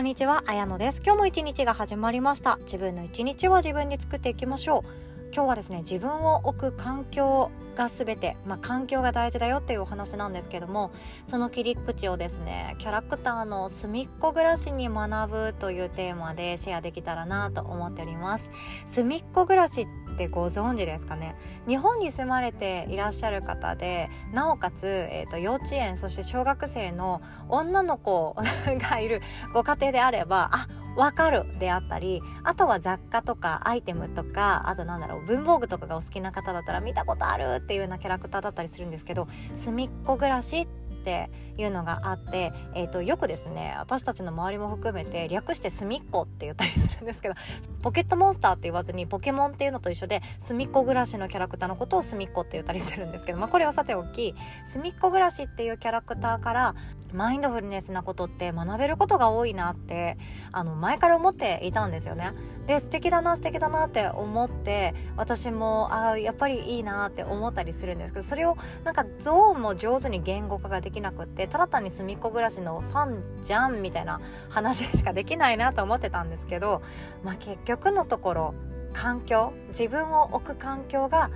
こんにちは、あやのです。今日も一日が始まりました。自分の一日は自分で作っていきましょう。今日はですね、自分を置く環境が全て、まあ、環境が大事だよっていうお話なんですけども、その切り口をですね、キャラクターの隅っこ暮らしに学ぶというテーマでシェアできたらなと思っております。隅っこ暮らしってご存知ですかね。日本に住まれていらっしゃる方でなおかつ、えーと、幼稚園そして小学生の女の子 がいるご家庭であればあわかるであったりあとは雑貨とかアイテムとかあとなんだろう文房具とかがお好きな方だったら見たことあるっていうようなキャラクターだったりするんですけど隅っこ暮らしってっていうのがあって、えーと、よくですね私たちの周りも含めて略して「すみっこ」って言ったりするんですけどポケットモンスターって言わずにポケモンっていうのと一緒ですみっこ暮らしのキャラクターのことをすみっこって言ったりするんですけど、まあ、これはさておきすみっこ暮らしっていうキャラクターからマインドフルネスなことって学べることが多いなってあの前から思っていたんですよね。で素敵だな素敵だなって思って私もあやっぱりいいなって思ったりするんですけどそれをなんかどうも上手に言語化ができなくってただ単に隅っこ暮らしのファンじゃんみたいな話しかできないなと思ってたんですけど、まあ、結局のところ環境自分を置く環境が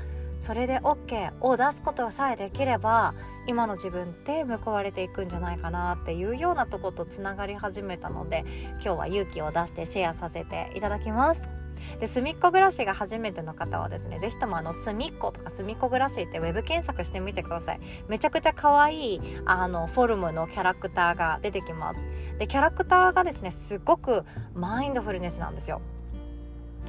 それで OK を出すことさえできれば今の自分って報われていくんじゃないかなっていうようなとことつながり始めたので今日は勇気を出してシェアさせていただきます。で隅っこ暮らしが初めての方はですね是非ともあの隅っことか隅っこ暮らしってウェブ検索してみてください。めちゃくちゃ可愛いあのフォルムのキャラクターが出てきます。でキャラクターがですねすごくマインドフルネスなんですよ。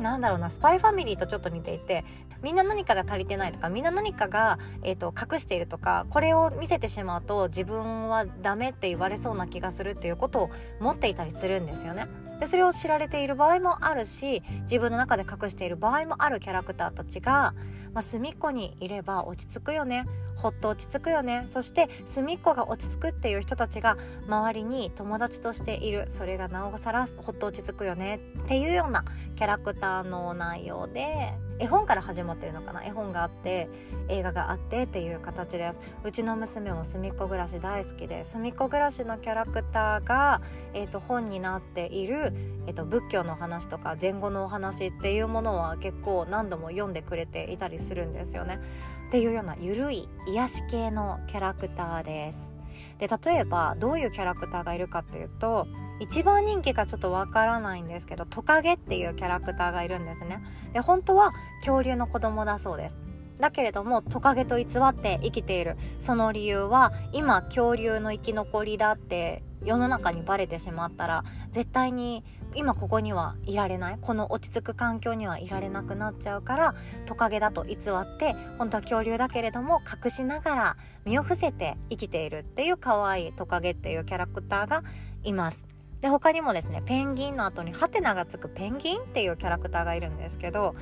なんだろうなスパイファミリーとちょっと似ていてみんな何かが足りてないとかみんな何かが、えーと、隠しているとかこれを見せてしまうと自分はダメって言われそうな気がするっていうことを持っていたりするんですよね。でそれを知られている場合もあるし自分の中で隠している場合もあるキャラクターたちが、まあ、隅っこにいれば落ち着くよねほっと落ち着くよね。そして隅っこが落ち着くっていう人たちが周りに友達としている。それがなおさらほっと落ち着くよね。っていうようなキャラクターの内容で絵本から始まってるのかな。絵本があって映画があってっていう形です。うちの娘もすみっこ暮らし大好きですみっこ暮らしのキャラクターが、えーと、本になっている、えーと、仏教の話とか前後のお話っていうものは結構何度も読んでくれていたりするんですよね。っていうようなゆるい癒し系のキャラクターです。で例えばどういうキャラクターがいるかっていうと一番人気がちょっとわからないんですけどトカゲっていうキャラクターがいるんですね。で本当は恐竜の子供だそうです。だけれどもトカゲと偽って生きている。その理由は今恐竜の生き残りだって世の中にバレてしまったら絶対に今ここにはいられない。この落ち着く環境にはいられなくなっちゃうからトカゲだと偽って本当は恐竜だけれども隠しながら身を伏せて生きているっていう可愛いトカゲっていうキャラクターがいます。で他にもですねペンギンの後にハテナがつくペンギンっていうキャラクターがいるんですけど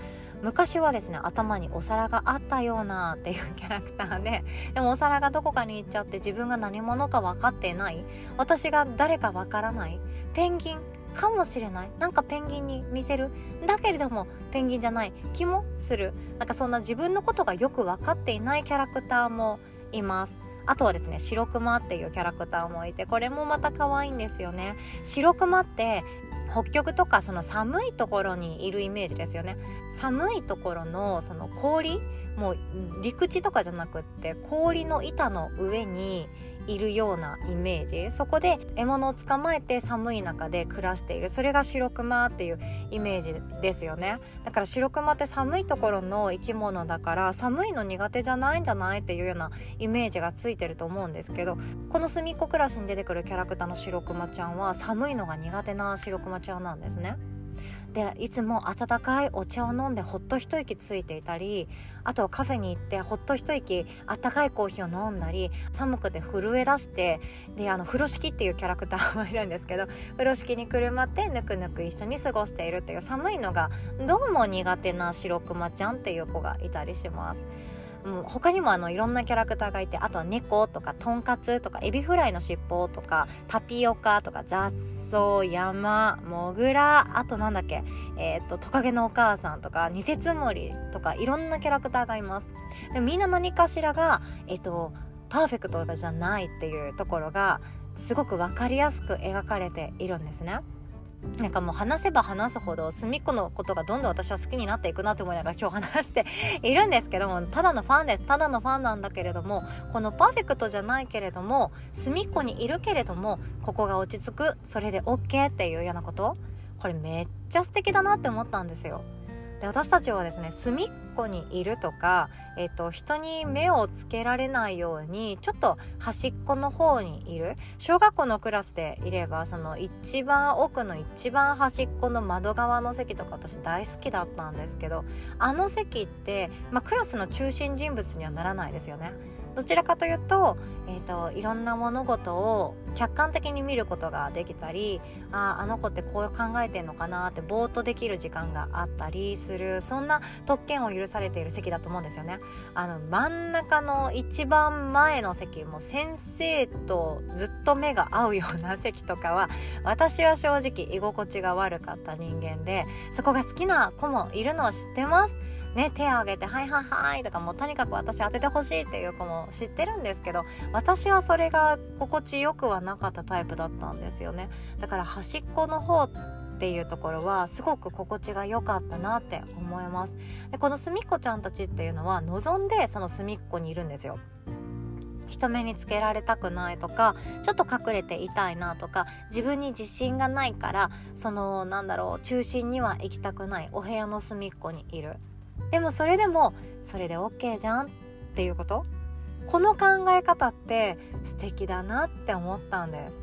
昔はですね頭にお皿があったようなっていうキャラクターで でもお皿がどこかに行っちゃって自分が何者か分かってない。私が誰か分からない。ペンギンかもしれない。なんかペンギンに見せる。だけれどもペンギンじゃない気もする。なんかそんな自分のことがよく分かっていないキャラクターもいます。あとはですね白クマっていうキャラクターもいてこれもまた可愛いんですよね。白クマって北極とかその寒いところにいるイメージですよね。寒いところのその氷もう陸地とかじゃなくって氷の板の上にいるようなイメージ。そこで獲物を捕まえて寒い中で暮らしている。それが白クマっていうイメージですよね。だから白クマって寒いところの生き物だから寒いの苦手じゃないんじゃないっていうようなイメージがついてると思うんですけどこの隅っこ暮らしに出てくるキャラクターの白クマちゃんは寒いのが苦手な白クマちゃんなんですね。でいつも温かいお茶を飲んでほっと一息ついていたりあとカフェに行ってほっと一息あったかいコーヒーを飲んだり寒くて震え出してであの風呂敷っていうキャラクターもいるんですけど風呂敷にくるまってぬくぬく一緒に過ごしているっていう寒いのがどうも苦手な白クマちゃんっていう子がいたりします。もう他にもあのいろんなキャラクターがいてあとは猫とかとんかつとかエビフライの尻尾とかタピオカとか雑草山モグラあとなんだっけえっ、ー、とトカゲのお母さんとかニセツムリとかいろんなキャラクターがいます。でみんな何かしらがえっ、ー、とパーフェクトじゃないっていうところがすごく分かりやすく描かれているんですね。なんかもう話せば話すほど隅っこのことがどんどん私は好きになっていくなって思いながら今日話しているんですけどもただのファンですただのファンなんだけれどもこのパーフェクトじゃないけれども隅っこにいるけれどもここが落ち着くそれで OK っていうようなこと？これめっちゃ素敵だなって思ったんですよ。で私たちはですね隅っこにいるとか、えーと、人に目をつけられないようにちょっと端っこの方にいる小学校のクラスでいればその一番奥の一番端っこの窓側の席とか私大好きだったんですけどあの席って、まあ、クラスの中心人物にはならないですよね。どちらかというと,、えーと、いろんな物事を客観的に見ることができたりああの子ってこう考えてんのかなってぼーっとできる時間があったりするそんな特権を許されている席だと思うんですよね。あの真ん中の一番前の席も先生とずっと目が合うような席とかは私は正直居心地が悪かった人間でそこが好きな子もいるのを知ってます。ね、手を挙げて「はいはいはい」とかもうとにかく私当ててほしいっていう子も知ってるんですけど私はそれが心地よくはなかったタイプだったんですよね。だから端っこの方っていうところはすごく心地が良かったなって思います。でこのすみっこちゃんたちっていうのは望んでその隅っこにいるんですよ。人目につけられたくないとかちょっと隠れていたいなとか自分に自信がないからそのなんだろう中心には行きたくないお部屋の隅っこにいる。でもそれでもそれで OK じゃんっていうこと？この考え方って素敵だなって思ったんです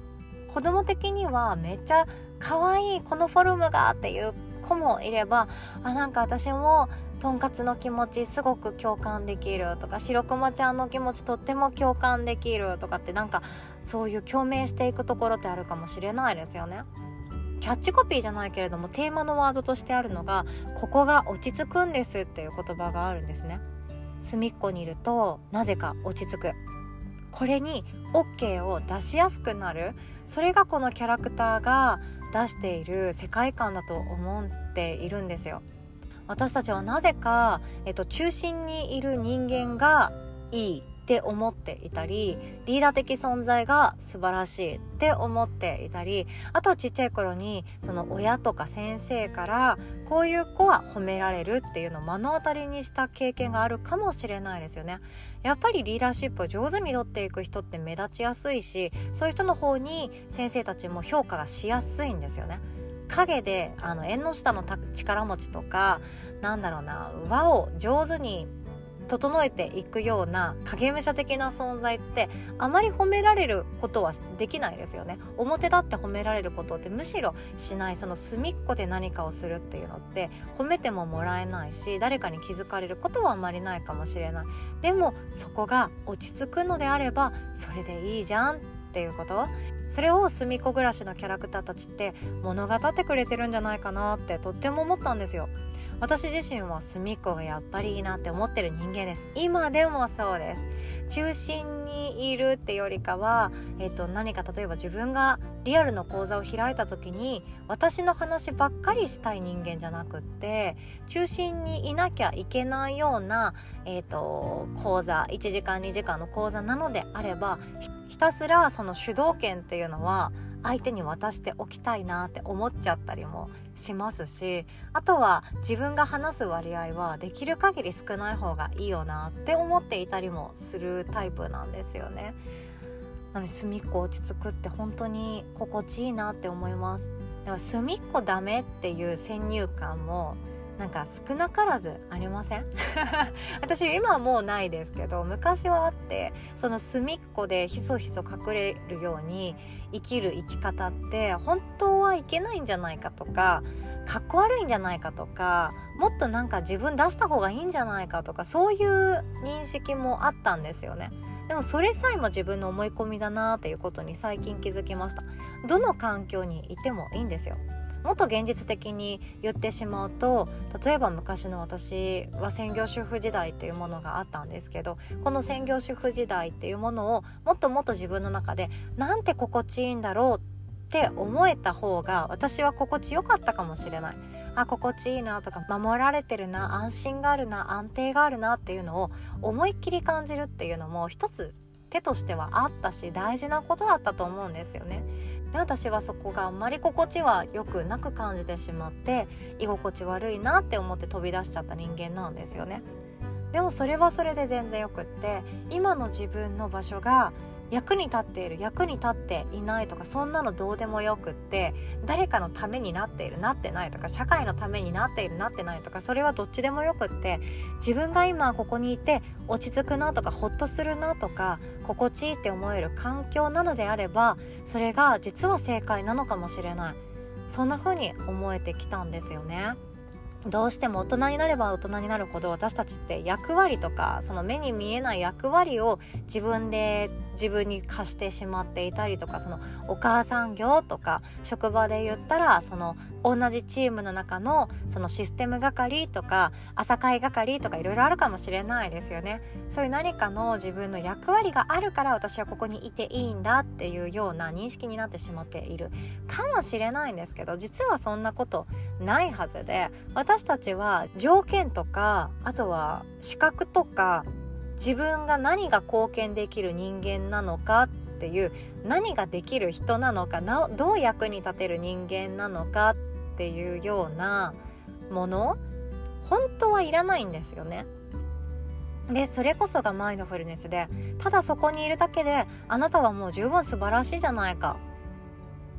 子供的にはめっちゃ可愛いこのフォルムがっていう子もいればあなんか私もとんかつの気持ちすごく共感できるとか白熊ちゃんの気持ちとっても共感できるとかってなんかそういう共鳴していくところってあるかもしれないですよね。キャッチコピーじゃないけれどもテーマのワードとしてあるのがここが落ち着くんですっていう言葉があるんですね。隅っこにいるとなぜか落ち着く。これに OK を出しやすくなる。それがこのキャラクターが出している世界観だと思っているんですよ。私たちはなぜか、えっと、中心にいる人間がいい。って思っていたりリーダー的存在が素晴らしいって思っていたりあとはちっちゃい頃にその親とか先生からこういう子は褒められるっていうのを目の当たりにした経験があるかもしれないですよね。やっぱりリーダーシップを上手に取っていく人って目立ちやすいしそういう人の方に先生たちも評価がしやすいんですよね。影であの縁の下の力持ちとかなんだろうな輪を上手に整えていくような影武者的な存在ってあまり褒められることはできないですよね。表立って褒められることってむしろしない。その隅っこで何かをするっていうのって褒めてももらえないし誰かに気づかれることはあまりないかもしれない。でもそこが落ち着くのであればそれでいいじゃんっていうこと。それを隅っこ暮らしのキャラクターたちって物語ってくれてるんじゃないかなってとっても思ったんですよ。私自身は隅っこがやっぱりいいなって思ってる人間です。今でもそうです。中心にいるってよりかは、えーと、何か例えば自分がリアルの講座を開いた時に私の話ばっかりしたい人間じゃなくって中心にいなきゃいけないような、えーと講座1時間2時間の講座なのであればひたすらその主導権っていうのは相手に渡しておきたいなって思っちゃったりもしますしあとは自分が話す割合はできる限り少ない方がいいよなって思っていたりもするタイプなんですよね。なので隅っこ落ち着くって本当に心地いいなって思います。でも隅っこダメっていう先入観もなんか少なからずありません？私今はもうないですけど昔はあってその隅っこでひそひそ隠れるように生きる生き方って本当はいけないんじゃないかとかかっこ悪いんじゃないかとかもっとなんか自分出した方がいいんじゃないかとかそういう認識もあったんですよね。でもそれさえも自分の思い込みだなっていうことに最近気づきました。どの環境にいてもいいんですよ。もっと現実的に言ってしまうと例えば昔の私は専業主婦時代っていうものがあったんですけどこの専業主婦時代っていうものをもっともっと自分の中でなんて心地いいんだろうって思えた方が私は心地よかったかもしれない。あ心地いいなとか守られてるな安心があるな安定があるなっていうのを思いっきり感じるっていうのも一つ手としてはあったし大事なことだったと思うんですよね。で私はそこがあんまり心地はよくなく感じてしまって居心地悪いなって思って飛び出しちゃった人間なんですよね。でもそれはそれで全然よくって今の自分の場所が役に立っている役に立っていないとかそんなのどうでもよくって誰かのためになっているなってないとか社会のためになっているなってないとかそれはどっちでもよくって自分が今ここにいて落ち着くなとかホッとするなとか心地いいって思える環境なのであればそれが実は正解なのかもしれないそんな風に思えてきたんですよね。どうしても大人になれば大人になるほど私たちって役割とかその目に見えない役割を自分で自分に貸してしまっていたりとかそのお母さん業とか職場で言ったらその同じチームの中のそのシステム係とか朝会係とかいろいろあるかもしれないですよね。そういう何かの自分の役割があるから私はここにいていいんだっていうような認識になってしまっている。かもしれないんですけど実はそんなことないはずで私たちは条件とかあとは資格とか自分が何が貢献できる人間なのかっていう何ができる人なのかどう役に立てる人間なのかっていうようなもの本当はいらないんですよね。でそれこそがマインドフルネスでただそこにいるだけであなたはもう十分素晴らしいじゃないか。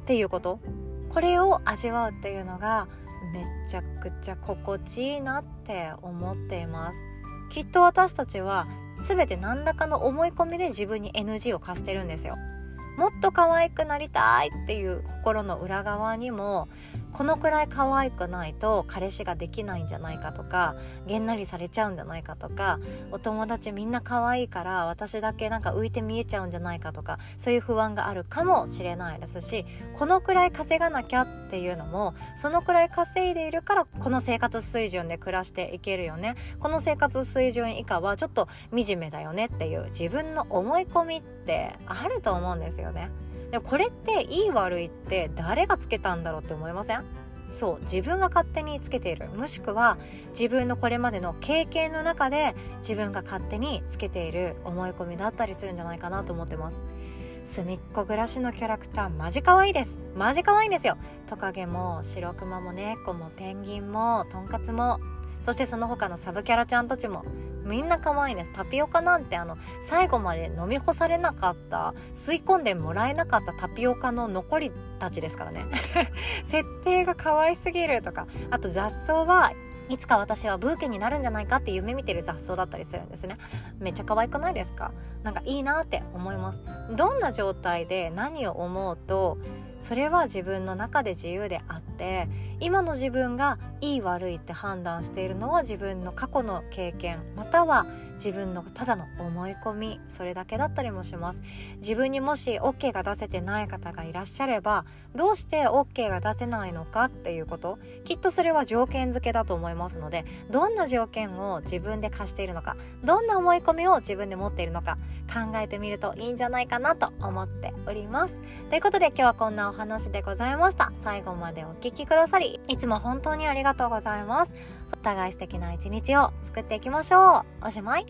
っていうこと。これを味わうっていうのがめちゃくちゃ心地いいなって思っています。きっと私たちは全て何らかの思い込みで自分に NG を貸してるんですよ。もっと可愛くなりたいっていう心の裏側にもこのくらい可愛くないと彼氏ができないんじゃないかとかげんなりされちゃうんじゃないかとかお友達みんな可愛いから私だけなんか浮いて見えちゃうんじゃないかとかそういう不安があるかもしれないですしこのくらい稼がなきゃっていうのもそのくらい稼いでいるからこの生活水準で暮らしていけるよねこの生活水準以下はちょっと惨めだよねっていう自分の思い込みってあると思うんですよね。でもこれっていい悪いって誰がつけたんだろうって思いません？そう自分が勝手につけている。もしくは自分のこれまでの経験の中で自分が勝手につけている思い込みだったりするんじゃないかなと思ってます。隅っこ暮らしのキャラクターマジ可愛いです。マジ可愛いんですよ。トカゲも白クマも猫もペンギンもとんかつもそしてその他のサブキャラちゃんたちもみんな可愛いです。タピオカなんてあの最後まで飲み干されなかった吸い込んでもらえなかったタピオカの残りたちですからね。設定が可愛すぎるとか。あと雑草はいつか私はブーケになるんじゃないかって夢見てる雑草だったりするんですね。めっちゃ可愛くないですか？なんかいいなって思います。どんな状態で何を思うとそれは自分の中で自由であって今の自分がいい悪いって判断しているのは自分の過去の経験または自分のただの思い込みそれだけだったりもします。自分にもし OK が出せてない方がいらっしゃればどうして OK が出せないのかっていうこときっとそれは条件付けだと思いますのでどんな条件を自分で課しているのかどんな思い込みを自分で持っているのか考えてみるといいんじゃないかなと思っております。ということで今日はこんなお話でございました。最後までお聴きくださりいつも本当にありがとうございます。お互い素敵な一日を作っていきましょう。おしまい。